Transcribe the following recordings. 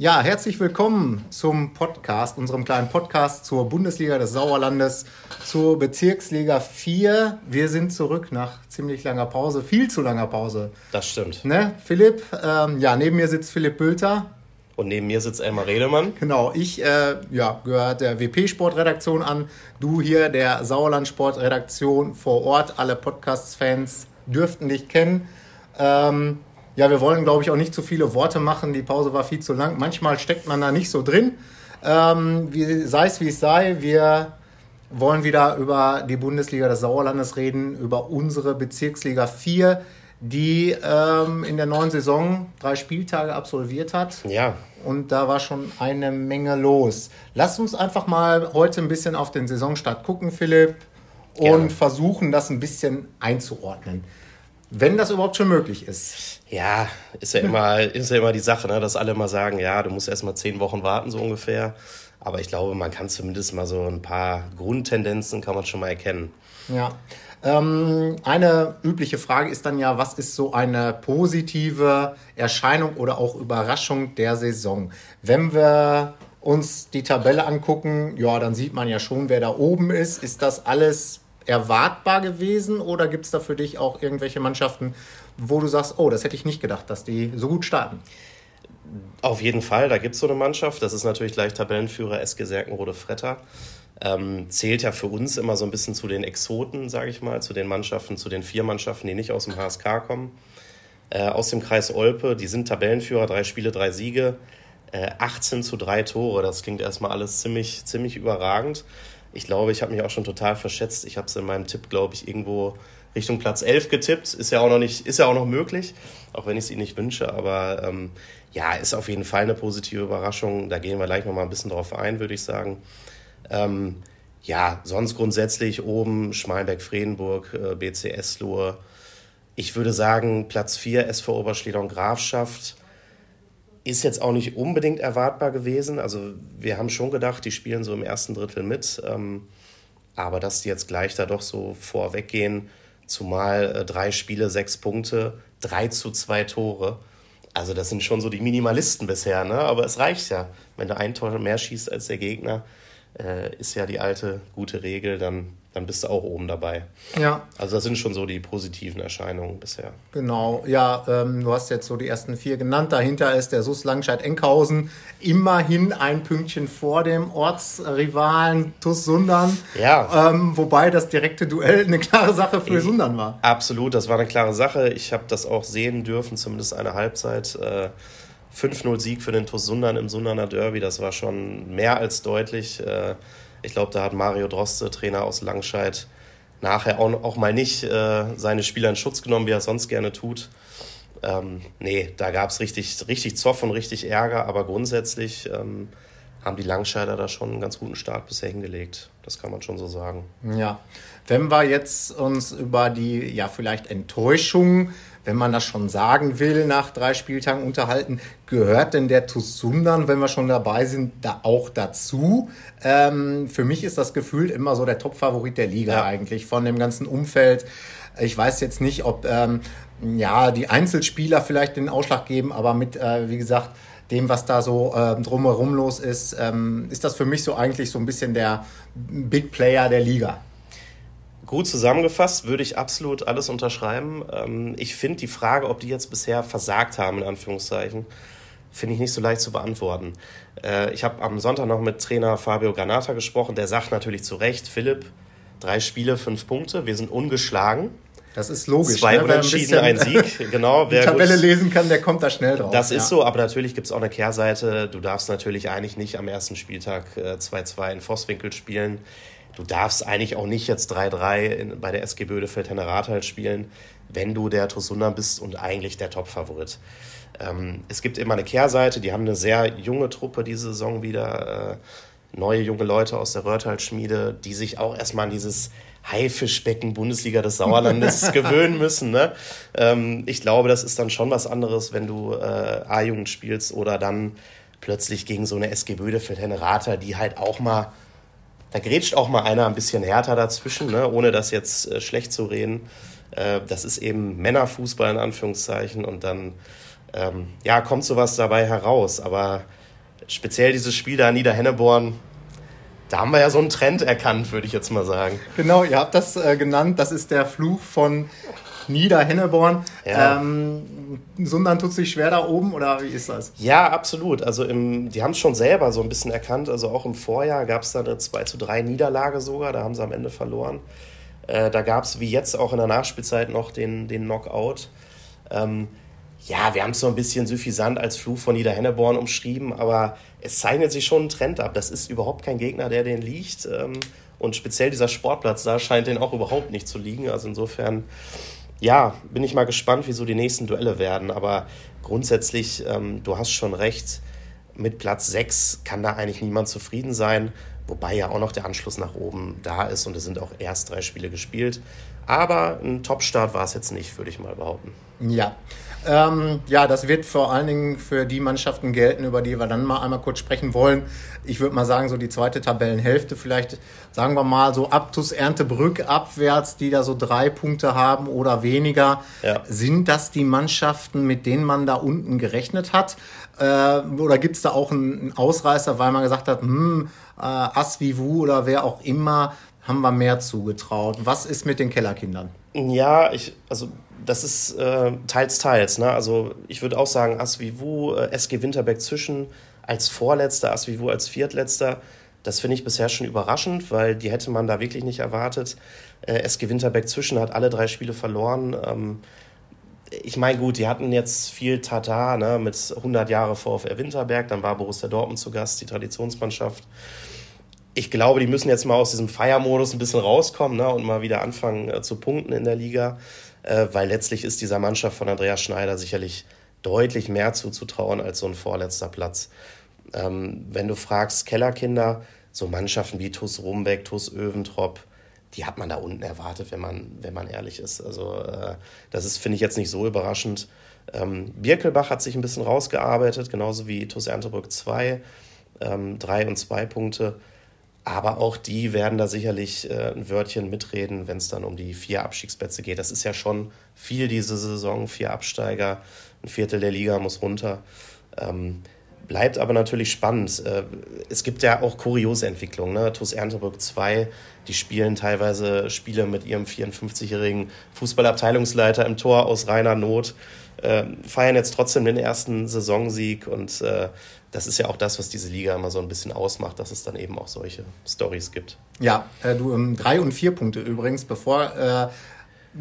Ja, herzlich willkommen zum Podcast, unserem kleinen Podcast zur Bundesliga des Sauerlandes, zur Bezirksliga 4. Wir sind zurück nach ziemlich langer Pause, viel zu langer Pause. Das stimmt. Ne, Philipp? Ähm, ja, neben mir sitzt Philipp Bülter. Und neben mir sitzt Elmar Redemann. Genau, ich äh, ja, gehört der WP-Sportredaktion an. Du hier der Sauerland-Sportredaktion vor Ort. Alle Podcast-Fans dürften dich kennen. Ähm, ja, wir wollen, glaube ich, auch nicht zu viele Worte machen. Die Pause war viel zu lang. Manchmal steckt man da nicht so drin. Ähm, wie, sei es wie es sei, wir wollen wieder über die Bundesliga des Sauerlandes reden, über unsere Bezirksliga 4, die ähm, in der neuen Saison drei Spieltage absolviert hat. Ja. Und da war schon eine Menge los. Lass uns einfach mal heute ein bisschen auf den Saisonstart gucken, Philipp, und Gerne. versuchen, das ein bisschen einzuordnen. Wenn das überhaupt schon möglich ist. Ja, ist ja immer, ist ja immer die Sache, ne, dass alle mal sagen, ja, du musst erst mal zehn Wochen warten, so ungefähr. Aber ich glaube, man kann zumindest mal so ein paar Grundtendenzen kann man schon mal erkennen. Ja. Ähm, eine übliche Frage ist dann ja, was ist so eine positive Erscheinung oder auch Überraschung der Saison? Wenn wir uns die Tabelle angucken, ja, dann sieht man ja schon, wer da oben ist. Ist das alles erwartbar gewesen oder gibt es da für dich auch irgendwelche Mannschaften, wo du sagst, oh, das hätte ich nicht gedacht, dass die so gut starten? Auf jeden Fall, da gibt es so eine Mannschaft. Das ist natürlich gleich Tabellenführer SG Serkenrode Fretter. Ähm, zählt ja für uns immer so ein bisschen zu den Exoten, sage ich mal, zu den Mannschaften, zu den vier Mannschaften, die nicht aus dem HSK kommen. Äh, aus dem Kreis Olpe, die sind Tabellenführer, drei Spiele, drei Siege, äh, 18 zu drei Tore. Das klingt erstmal alles ziemlich, ziemlich überragend. Ich glaube, ich habe mich auch schon total verschätzt. Ich habe es in meinem Tipp, glaube ich, irgendwo Richtung Platz 11 getippt. Ist ja auch noch, nicht, ist ja auch noch möglich, auch wenn ich es Ihnen nicht wünsche. Aber ähm, ja, ist auf jeden Fall eine positive Überraschung. Da gehen wir gleich noch mal ein bisschen drauf ein, würde ich sagen. Ähm, ja, sonst grundsätzlich oben Schmalenberg-Fredenburg, äh, BC Eslohe. Ich würde sagen, Platz 4 SV Oberschleder und Grafschaft ist jetzt auch nicht unbedingt erwartbar gewesen. Also wir haben schon gedacht, die spielen so im ersten Drittel mit. Ähm, aber dass die jetzt gleich da doch so vorweggehen, zumal äh, drei Spiele, sechs Punkte, drei zu zwei Tore. Also das sind schon so die Minimalisten bisher, ne? Aber es reicht ja. Wenn du ein Tor mehr schießt als der Gegner, äh, ist ja die alte gute Regel, dann dann bist du auch oben dabei. Ja. Also das sind schon so die positiven Erscheinungen bisher. Genau, ja, ähm, du hast jetzt so die ersten vier genannt. Dahinter ist der SUS Langscheid-Enkhausen immerhin ein Pünktchen vor dem Ortsrivalen TuS Sundern. Ja. Ähm, wobei das direkte Duell eine klare Sache für ich, Sundern war. Absolut, das war eine klare Sache. Ich habe das auch sehen dürfen, zumindest eine Halbzeit. Äh, 5-0 Sieg für den TuS Sundern im Sunderner Derby, das war schon mehr als deutlich. Äh, ich glaube, da hat Mario Droste, Trainer aus Langscheid, nachher auch, auch mal nicht äh, seine Spieler in Schutz genommen, wie er es sonst gerne tut. Ähm, nee, da gab es richtig, richtig Zoff und richtig Ärger, aber grundsätzlich ähm, haben die Langscheider da schon einen ganz guten Start bisher hingelegt. Das kann man schon so sagen. Ja, wenn wir jetzt uns über die ja vielleicht Enttäuschung wenn man das schon sagen will, nach drei Spieltagen unterhalten, gehört denn der TuS Sundern, wenn wir schon dabei sind, da auch dazu? Ähm, für mich ist das gefühlt immer so der Top-Favorit der Liga ja. eigentlich, von dem ganzen Umfeld. Ich weiß jetzt nicht, ob ähm, ja, die Einzelspieler vielleicht den Ausschlag geben, aber mit, äh, wie gesagt, dem, was da so äh, drumherum los ist, ähm, ist das für mich so eigentlich so ein bisschen der Big Player der Liga. Gut zusammengefasst, würde ich absolut alles unterschreiben. Ähm, ich finde die Frage, ob die jetzt bisher versagt haben, in Anführungszeichen, finde ich nicht so leicht zu beantworten. Äh, ich habe am Sonntag noch mit Trainer Fabio Granata gesprochen. Der sagt natürlich zu Recht, Philipp, drei Spiele, fünf Punkte, wir sind ungeschlagen. Das ist logisch. Zwei ne? Unentschieden, ein, ein Sieg. Genau. Die Tabelle gut. lesen kann, der kommt da schnell drauf. Das ist ja. so, aber natürlich gibt es auch eine Kehrseite. Du darfst natürlich eigentlich nicht am ersten Spieltag 2-2 äh, in Vosswinkel spielen du darfst eigentlich auch nicht jetzt 3-3 bei der SG Bödefeld Henne spielen, wenn du der Tosunder bist und eigentlich der Top-Favorit. Ähm, es gibt immer eine Kehrseite, die haben eine sehr junge Truppe diese Saison wieder, äh, neue junge Leute aus der Röhrtal-Schmiede, die sich auch erstmal an dieses Haifischbecken Bundesliga des Sauerlandes gewöhnen müssen. Ne? Ähm, ich glaube, das ist dann schon was anderes, wenn du äh, A-Jugend spielst oder dann plötzlich gegen so eine SG Bödefeld Henne die halt auch mal da grätscht auch mal einer ein bisschen härter dazwischen, ne? ohne das jetzt äh, schlecht zu reden. Äh, das ist eben Männerfußball in Anführungszeichen und dann ähm, ja, kommt sowas dabei heraus. Aber speziell dieses Spiel da in Niederhenneborn, da haben wir ja so einen Trend erkannt, würde ich jetzt mal sagen. Genau, ihr habt das äh, genannt. Das ist der Fluch von Niederhenneborn. Ja. Ähm, Sundern tut sich schwer da oben oder wie ist das? Ja, absolut. Also im, die haben es schon selber so ein bisschen erkannt. Also auch im Vorjahr gab es da eine 2 zu 3 Niederlage sogar. Da haben sie am Ende verloren. Äh, da gab es wie jetzt auch in der Nachspielzeit noch den, den Knockout. Ähm, ja, wir haben es so ein bisschen suffisant als Fluch von Niederhenneborn umschrieben, aber es zeichnet sich schon ein Trend ab. Das ist überhaupt kein Gegner, der den liegt. Ähm, und speziell dieser Sportplatz da scheint den auch überhaupt nicht zu liegen. Also insofern, ja, bin ich mal gespannt, wie so die nächsten Duelle werden. Aber grundsätzlich, ähm, du hast schon recht, mit Platz 6 kann da eigentlich niemand zufrieden sein. Wobei ja auch noch der Anschluss nach oben da ist und es sind auch erst drei Spiele gespielt. Aber ein Top-Start war es jetzt nicht, würde ich mal behaupten. Ja. Ähm, ja, das wird vor allen Dingen für die Mannschaften gelten, über die wir dann mal einmal kurz sprechen wollen. Ich würde mal sagen, so die zweite Tabellenhälfte, vielleicht sagen wir mal so Abtus Erntebrück abwärts, die da so drei Punkte haben oder weniger. Ja. Sind das die Mannschaften, mit denen man da unten gerechnet hat? Äh, oder gibt es da auch einen Ausreißer, weil man gesagt hat, hm, äh, Asvivu oder wer auch immer, haben wir mehr zugetraut. Was ist mit den Kellerkindern? Ja, ich, also das ist äh, teils, teils. Ne? Also ich würde auch sagen, Asvivu, äh, SG Winterberg zwischen als Vorletzter, Asvivu als Viertletzter. Das finde ich bisher schon überraschend, weil die hätte man da wirklich nicht erwartet. Äh, SG Winterberg zwischen hat alle drei Spiele verloren. Ähm, ich meine, gut, die hatten jetzt viel Tata ne, mit 100 Jahre VfR Winterberg, dann war Borussia Dortmund zu Gast, die Traditionsmannschaft. Ich glaube, die müssen jetzt mal aus diesem Feiermodus ein bisschen rauskommen ne, und mal wieder anfangen äh, zu punkten in der Liga äh, weil letztlich ist dieser Mannschaft von Andreas Schneider sicherlich deutlich mehr zuzutrauen als so ein vorletzter Platz. Ähm, wenn du fragst, Kellerkinder, so Mannschaften wie TuS Rumbeck, TuS Öventrop, die hat man da unten erwartet, wenn man, wenn man ehrlich ist. Also äh, das ist, finde ich, jetzt nicht so überraschend. Ähm, Birkelbach hat sich ein bisschen rausgearbeitet, genauso wie TuS Erntebrück 2, ähm, drei und zwei Punkte. Aber auch die werden da sicherlich äh, ein Wörtchen mitreden, wenn es dann um die vier Abstiegsplätze geht. Das ist ja schon viel diese Saison, vier Absteiger, ein Viertel der Liga muss runter. Ähm, bleibt aber natürlich spannend. Äh, es gibt ja auch kuriose Entwicklungen. Ne? TuS Erntebrück 2, die spielen teilweise Spiele mit ihrem 54-jährigen Fußballabteilungsleiter im Tor aus reiner Not, äh, feiern jetzt trotzdem den ersten Saisonsieg und äh, das ist ja auch das, was diese Liga immer so ein bisschen ausmacht, dass es dann eben auch solche Stories gibt. Ja, äh, du ähm, drei und vier Punkte übrigens, bevor äh,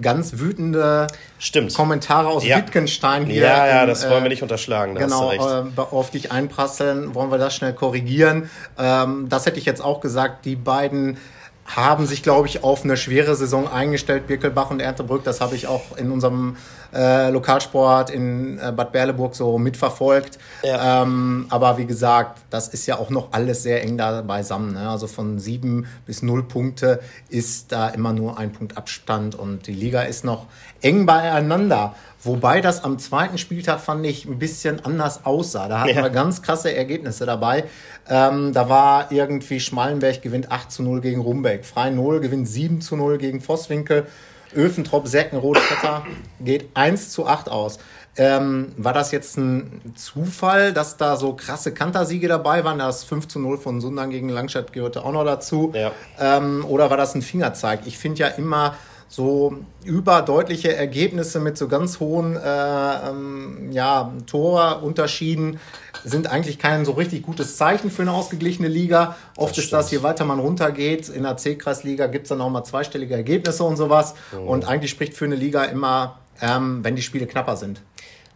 ganz wütende Stimmt. Kommentare aus ja. Wittgenstein hier. Ja, ja, in, das wollen wir äh, nicht unterschlagen. genau, äh, auf dich einprasseln, wollen wir das schnell korrigieren. Ähm, das hätte ich jetzt auch gesagt. Die beiden haben sich, glaube ich, auf eine schwere Saison eingestellt, Birkelbach und Erntebrück. Das habe ich auch in unserem äh, Lokalsport in äh, Bad Berleburg so mitverfolgt. Ja. Ähm, aber wie gesagt, das ist ja auch noch alles sehr eng da beisammen. Ne? Also von sieben bis null Punkte ist da immer nur ein Punkt Abstand und die Liga ist noch eng beieinander. Wobei das am zweiten Spieltag fand ich ein bisschen anders aussah. Da hatten ja. wir ganz krasse Ergebnisse dabei. Ähm, da war irgendwie Schmallenberg gewinnt 8 zu 0 gegen Rumbeck. Frei 0 gewinnt 7 zu 0 gegen Vosswinkel. Öfentrop, Säckenrot, Vetter geht 1 zu 8 aus. Ähm, war das jetzt ein Zufall, dass da so krasse Kantersiege dabei waren? Das 5 zu 0 von Sundern gegen Langstadt gehörte auch noch dazu. Ja. Ähm, oder war das ein Fingerzeig? Ich finde ja immer, so überdeutliche Ergebnisse mit so ganz hohen äh, ähm, ja, Torunterschieden sind eigentlich kein so richtig gutes Zeichen für eine ausgeglichene Liga. Oft das ist das, je weiter man runtergeht, in der C-Kreisliga gibt es dann auch mal zweistellige Ergebnisse und sowas. Mhm. Und eigentlich spricht für eine Liga immer, ähm, wenn die Spiele knapper sind.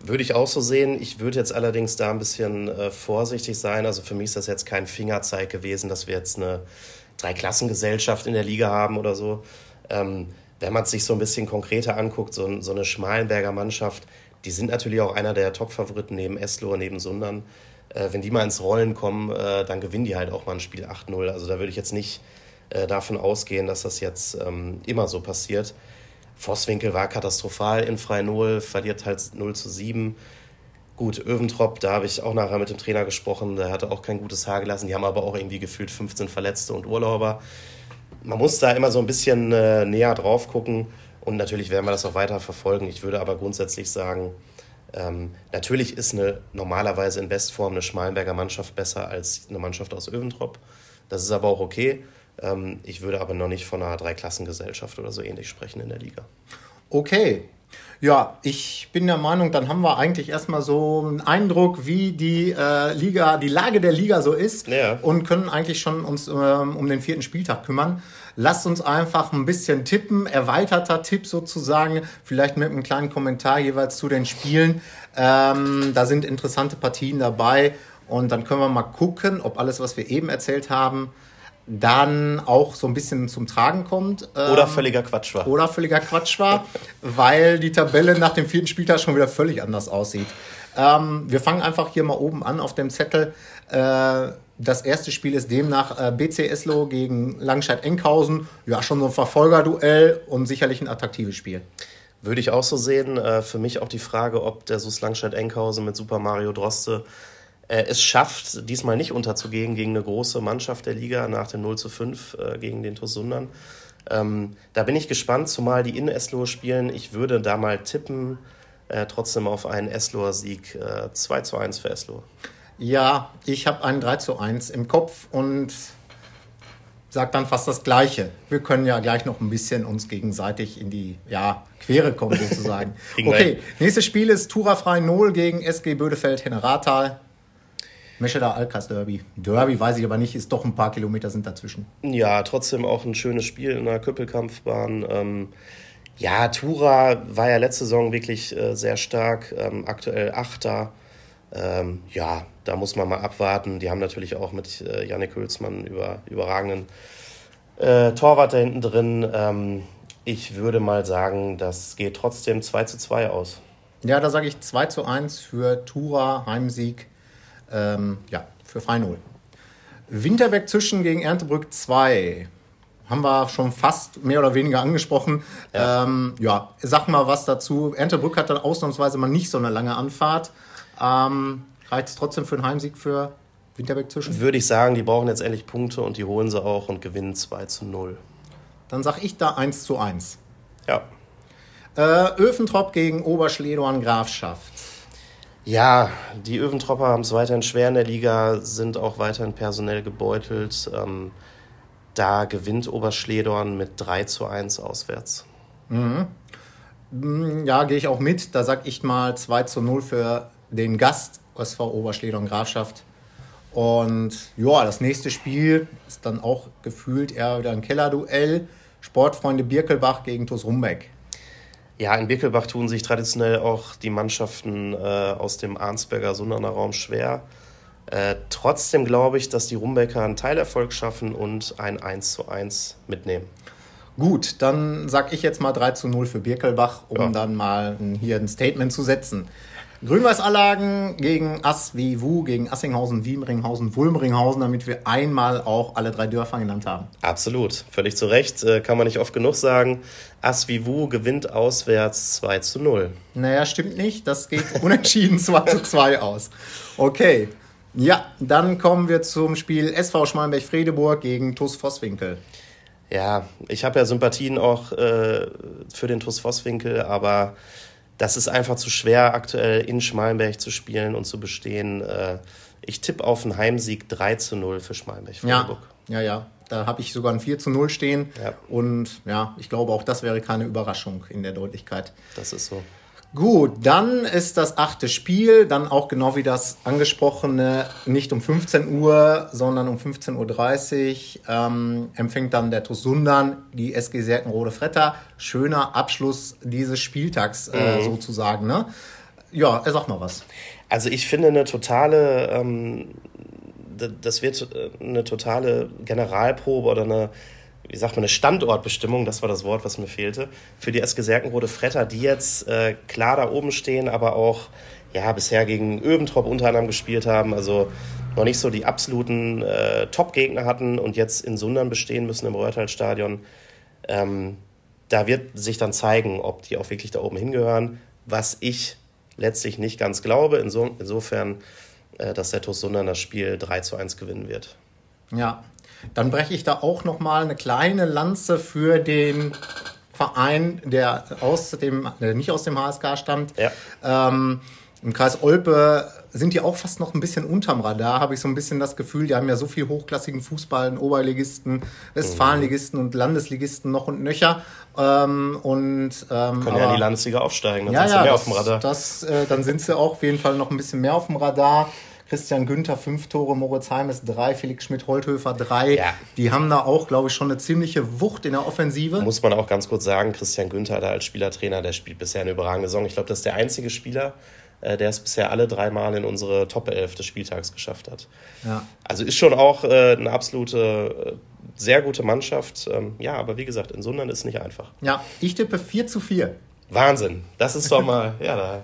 Würde ich auch so sehen. Ich würde jetzt allerdings da ein bisschen äh, vorsichtig sein. Also für mich ist das jetzt kein Fingerzeig gewesen, dass wir jetzt eine Dreiklassengesellschaft in der Liga haben oder so. Ähm, wenn man es sich so ein bisschen konkreter anguckt, so, so eine Schmalenberger Mannschaft, die sind natürlich auch einer der Top-Favoriten neben Eslo und neben Sundern. Äh, wenn die mal ins Rollen kommen, äh, dann gewinnen die halt auch mal ein Spiel 8-0. Also da würde ich jetzt nicht äh, davon ausgehen, dass das jetzt ähm, immer so passiert. Vosswinkel war katastrophal in Frei 0, verliert halt 0 zu 7. Gut, Öventrop, da habe ich auch nachher mit dem Trainer gesprochen, der hatte auch kein gutes Haar gelassen. Die haben aber auch irgendwie gefühlt 15 Verletzte und Urlauber man muss da immer so ein bisschen äh, näher drauf gucken und natürlich werden wir das auch weiter verfolgen. Ich würde aber grundsätzlich sagen, Ähm, natürlich ist eine normalerweise in Bestform eine Schmalenberger Mannschaft besser als eine Mannschaft aus Öventrop. Das ist aber auch okay. Ähm, ich würde aber noch nicht von einer Dreiklassengesellschaft oder so ähnlich sprechen in der Liga. Okay. Ja, ich bin der Meinung, dann haben wir eigentlich erstmal so einen Eindruck, wie die äh, Liga, die Lage der Liga so ist Ja. und können eigentlich schon uns ähm, um den vierten Spieltag kümmern. Lasst uns einfach ein bisschen tippen, erweiterter Tipp sozusagen, vielleicht mit einem kleinen Kommentar jeweils zu den Spielen. Ähm, da sind interessante Partien dabei und dann können wir mal gucken, ob alles, was wir eben erzählt haben, dann auch so ein bisschen zum Tragen kommt. Oder Ähm, völliger Quatsch war. oder völliger Quatsch war, weil die Tabelle nach dem vierten Spieltag schon wieder völlig anders aussieht. Ähm, wir fangen einfach hier mal oben an auf dem Zettel. Äh, das erste Spiel ist demnach äh, BC Eslo gegen Langscheid-Enkhausen. Ja, schon so ein Verfolgerduell und sicherlich ein attraktives Spiel. Würde ich auch so sehen. Äh, Für mich auch die Frage, ob der SUS Langstedt-Enkhausen mit Super Mario Droste es schafft, diesmal nicht unterzugehen gegen eine große Mannschaft der Liga nach dem 0 zu 5 äh, gegen den TuS Sundern. Ähm, da bin ich gespannt, zumal die in Eslohe spielen. Ich würde da mal tippen, äh, trotzdem auf einen Esloher Sieg äh, 2 zu 1 für Eslohe. Ja, ich habe einen 3 zu 1 im Kopf und sage dann fast das Gleiche. Wir können ja gleich noch ein bisschen uns gegenseitig in die ja, Quere kommen sozusagen. Okay, nächstes Spiel ist Tura Frei 0 gegen SG Bödefeld Henneratal. Mescheder Alkreis Derby. Derby weiß ich aber nicht, ist doch ein paar Kilometer sind dazwischen. Ja, trotzdem auch ein schönes Spiel in der Köppelkampfbahn. Ähm, ja, Tura war ja letzte Saison wirklich äh, sehr stark, ähm, aktuell Achter. Ähm, ja, da muss man mal abwarten. Die haben natürlich auch mit äh, Yannick Hülsmann über, überragenden äh, Torwart da hinten drin. Ähm, ich würde mal sagen, das geht trotzdem 2 zu 2 aus. Ja, da sage ich 2 zu 1 für Tura, Heimsieg. Ähm, ja, für Frei 0. Winterberg Zischen gegen Erntebrück 2. Haben wir schon fast mehr oder weniger angesprochen. Ja, ähm, ja sag mal was dazu. Erntebrück hat dann ausnahmsweise mal nicht so eine lange Anfahrt. Ähm, reicht es trotzdem für einen Heimsieg für Winterberg Zischen? Würde ich sagen, die brauchen jetzt endlich Punkte und die holen sie auch und gewinnen 2 zu 0. Dann sag ich da 1 zu 1. Ja, Äh, Öfentrop gegen Oberschledorn Grafschaft. Ja, die Öventropper haben es weiterhin schwer in der Liga, sind auch weiterhin personell gebeutelt. Ähm, da gewinnt Oberschledorn mit 3 zu 1 auswärts. Ja, gehe ich auch mit. Da sag ich mal 2 zu 0 für den Gast, SV Oberschledorn Grafschaft. Und ja, das nächste Spiel ist dann auch gefühlt eher wieder ein Kellerduell. Sportfreunde Birkelbach gegen TuS Rumbeck. Ja, in Birkelbach tun sich traditionell auch die Mannschaften äh, aus dem Arnsberger Sunderner Raum schwer. Äh, trotzdem glaube ich, dass die Rumbecker einen Teilerfolg schaffen und ein 1 zu 1 mitnehmen. Gut, dann sag ich jetzt mal 3 zu 0 für Birkelbach, um Ja. dann mal ein- hier ein Statement zu setzen. Grün-Weiß-Allagen gegen Ass wie Wu, gegen Assinghausen, Wiemringhausen, Wulmringhausen, damit wir einmal auch alle drei Dörfer genannt haben. Absolut, völlig zu Recht, äh, kann man nicht oft genug sagen. Asvivu gewinnt auswärts 2 zu 0. Naja, stimmt nicht. Das geht unentschieden 2 zu 2 aus. Okay. Ja, dann kommen wir zum Spiel SV Schmalenberg-Fredeburg gegen TuS Vosswinkel. Ja, ich habe ja Sympathien auch äh, für den TuS Vosswinkel, aber das ist einfach zu schwer, aktuell in Schmalenberg zu spielen und zu bestehen. Äh, ich tippe auf einen Heimsieg 3 zu 0 für Ja, Schmalenberg-Freiburg. ja, ja. Da habe ich sogar ein 4 zu 0 stehen. Ja. Und ja, ich glaube, auch das wäre keine Überraschung in der Deutlichkeit. Das ist so. Gut, dann ist das achte Spiel, dann auch genau wie das angesprochene, nicht um 15 Uhr, sondern um 15.30 Uhr ähm, empfängt dann der TuS Sundern die SG Serkenrode Fretter. Schöner Abschluss dieses Spieltags äh, sozusagen. Ne? Ja, er sag mal was. Also ich finde eine totale, ähm, das wird äh, eine totale Generalprobe oder eine, wie sagt man, eine Standortbestimmung, das war das Wort, was mir fehlte, für die SG Serkenrode Fretter, die jetzt äh, klar da oben stehen, aber auch ja bisher gegen Öventrop unter anderem gespielt haben, also noch nicht so die absoluten äh, Top-Gegner hatten und jetzt in Sundern bestehen müssen im Röhrtal-Stadion. Ähm, da wird sich dann zeigen, ob die auch wirklich da oben hingehören, was ich letztlich nicht ganz glaube. Inso, insofern, äh, dass der TuS Sundern das Spiel 3 zu 1 gewinnen wird. Ja, dann breche ich da auch noch mal eine kleine Lanze für den Verein, der aus dem, der nicht aus dem HSK stammt. Ja. Ähm, Im Kreis Olpe sind die auch fast noch ein bisschen unterm Radar, habe ich so ein bisschen das Gefühl. Die haben ja so viel hochklassigen Fußball, Oberligisten, Westfalenligisten und Landesligisten noch und nöcher. Ähm, und, ähm, Können ja in die Landesliga aufsteigen, dann ja, sind sie ja, mehr das, auf dem Radar. Das, äh, dann sind sie auch auf jeden Fall noch ein bisschen mehr auf dem Radar. Christian Günther fünf Tore, Moritz Heimes drei, Felix Schmidt-Holthöfer drei. Ja. Die haben da auch, glaube ich, schon eine ziemliche Wucht in der Offensive. Muss man auch ganz kurz sagen, Christian Günther da als Spielertrainer, der spielt bisher eine überragende Saison. Ich glaube, das ist der einzige Spieler, äh, der es bisher alle dreimal in unsere Top 11 des Spieltags geschafft hat. Ja. Also ist schon auch äh, eine absolute, äh, sehr gute Mannschaft. Ähm, ja, aber wie gesagt, in Sundern ist es nicht einfach. ja, ich tippe 4 zu 4. Wahnsinn. Das ist doch mal, ja, da,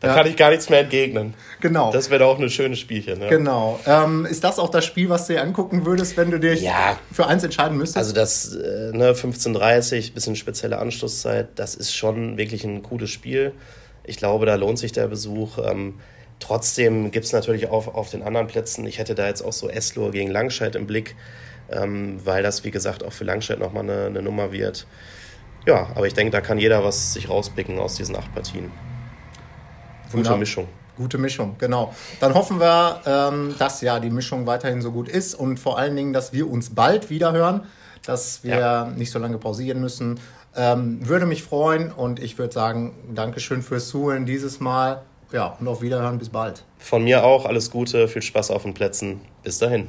da Ja. kann ich gar nichts mehr entgegnen. Genau. Das wäre doch auch eine schöne Spielchen. Ne? Genau. Ähm, ist das auch das Spiel, was du dir angucken würdest, wenn du dich Ja. für eins entscheiden müsstest? Also das äh, ne, 15.30 bisschen spezielle Anschlusszeit, das ist schon wirklich ein cooles Spiel. Ich glaube, da lohnt sich der Besuch. Ähm, trotzdem gibt es natürlich auch auf den anderen Plätzen, ich hätte da jetzt auch so Eslohr gegen Langscheid im Blick, ähm, weil das, wie gesagt, auch für Langscheid nochmal eine, eine Nummer wird. Ja, aber ich denke, da kann jeder was sich rauspicken aus diesen acht Partien. Gute Wunderbar. Mischung. Gute Mischung, genau. Dann hoffen wir, ähm, dass ja die Mischung weiterhin so gut ist und vor allen Dingen, dass wir uns bald wieder hören, dass wir Ja. nicht so lange pausieren müssen. Ähm, würde mich freuen und ich würde sagen, Dankeschön fürs Zuhören dieses Mal. Ja, und auf Wiederhören, bis bald. Von mir auch alles Gute, viel Spaß auf den Plätzen. Bis dahin.